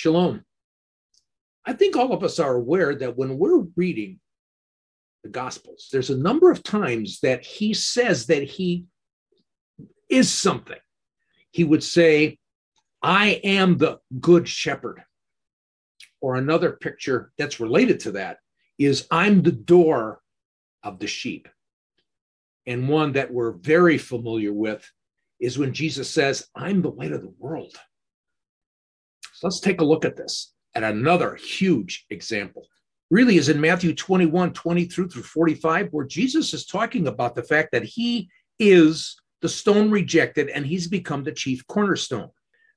Shalom. I think all of us are aware that when we're reading the Gospels, there's a number of times that he says that he is something. He would say, I am the good shepherd. Or another picture that's related to that is, I'm the door of the sheep. And one that we're very familiar with is when Jesus says, I'm the light of the world. Let's take a look at this at another huge example. Really is in Matthew 21, 20 through through 45, where Jesus is talking about the fact that he is the stone rejected and he's become the chief cornerstone.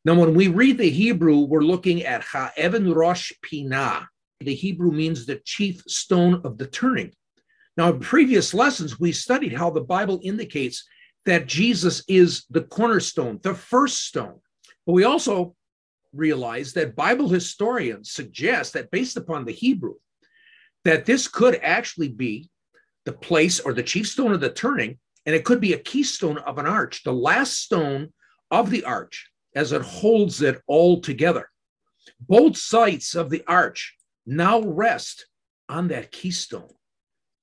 Now, when we read the Hebrew, we're looking at ha Ha'evan Rosh Pinah. The Hebrew means the chief stone of the turning. Now, in previous lessons, we studied how the Bible indicates that Jesus is the cornerstone, the first stone. But we also realize that Bible historians suggest that based upon the Hebrew, that this could actually be the place or the chief stone of the turning, and it could be a keystone of an arch, the last stone of the arch as it holds it all together. Both sides of the arch now rest on that keystone.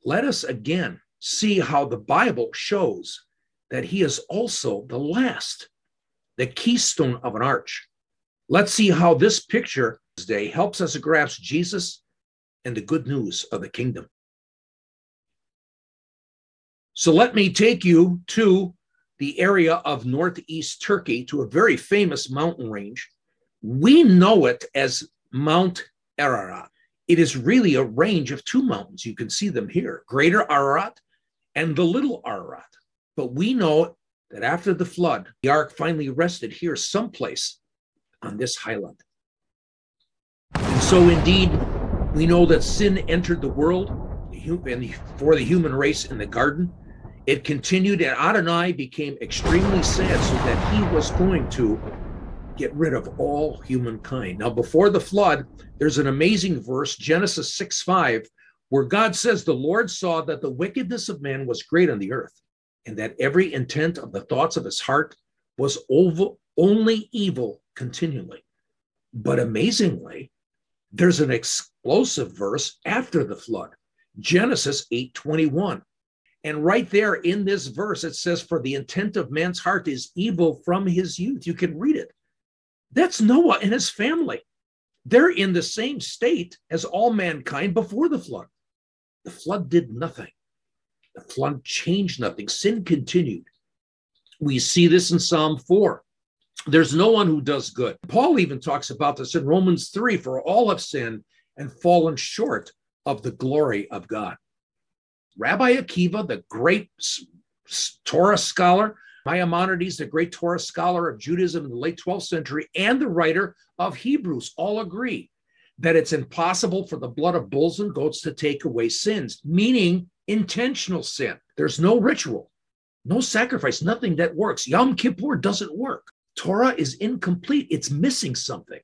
Let us again see how the Bible shows that he is also the last, the keystone of an arch. Let's see how this picture today helps us grasp Jesus and the good news of the kingdom. So let me take you to the area of northeast Turkey to a very famous mountain range. We know it as Mount Ararat. It is really a range of two mountains. You can see them here Greater Ararat and the Little Ararat. But we know that after the flood, the ark finally rested here someplace on this highland. And so, indeed, we know that sin entered the world and for the human race in the garden. It continued, and Adonai became extremely sad, so that he was going to get rid of all humankind. Now, before the flood, there's an amazing verse, Genesis 6 5, where God says, The Lord saw that the wickedness of man was great on the earth, and that every intent of the thoughts of his heart was only evil continually. But amazingly, there's an explosive verse after the flood, Genesis 8:21. And right there in this verse, it says, For the intent of man's heart is evil from his youth. You can read it. That's Noah and his family. They're in the same state as all mankind before the flood. The flood did nothing, the flood changed nothing. Sin continued. We see this in Psalm 4. There's no one who does good. Paul even talks about this in Romans 3 for all have sinned and fallen short of the glory of God. Rabbi Akiva, the great Torah scholar, Maimonides, the great Torah scholar of Judaism in the late 12th century, and the writer of Hebrews all agree that it's impossible for the blood of bulls and goats to take away sins, meaning intentional sin. There's no ritual, no sacrifice, nothing that works. Yom Kippur doesn't work. Torah is incomplete, it's missing something.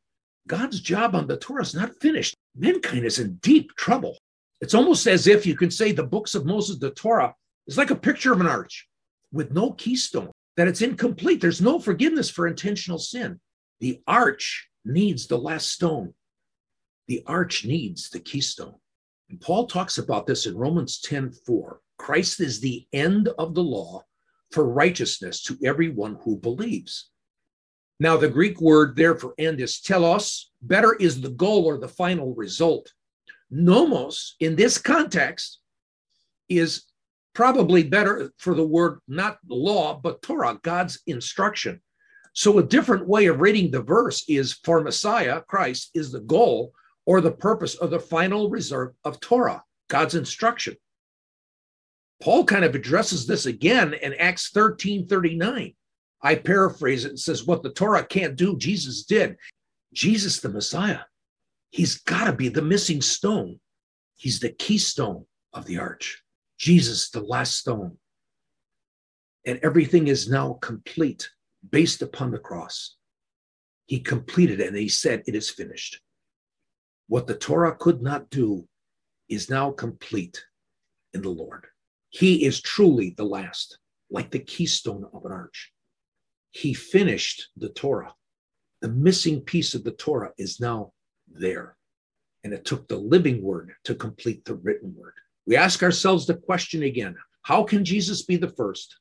God's job on the Torah is not finished. Mankind is in deep trouble. It's almost as if you can say the books of Moses, the Torah, is like a picture of an arch with no keystone, that it's incomplete. There's no forgiveness for intentional sin. The arch needs the last stone, the arch needs the keystone. And Paul talks about this in Romans 10 4. Christ is the end of the law for righteousness to everyone who believes. Now, the Greek word there for end is telos. Better is the goal or the final result. Nomos, in this context, is probably better for the word not law, but Torah, God's instruction. So, a different way of reading the verse is for Messiah, Christ, is the goal or the purpose of the final result of Torah, God's instruction. Paul kind of addresses this again in Acts 13 39. I paraphrase it and says, What the Torah can't do, Jesus did. Jesus, the Messiah, he's got to be the missing stone. He's the keystone of the arch. Jesus, the last stone. And everything is now complete based upon the cross. He completed it and he said, It is finished. What the Torah could not do is now complete in the Lord. He is truly the last, like the keystone of an arch he finished the Torah. The missing piece of the Torah is now there. And it took the living word to complete the written word. We ask ourselves the question again how can Jesus be the first?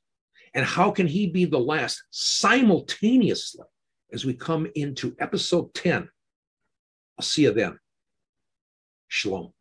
And how can he be the last simultaneously as we come into episode 10? I'll see you then. Shalom.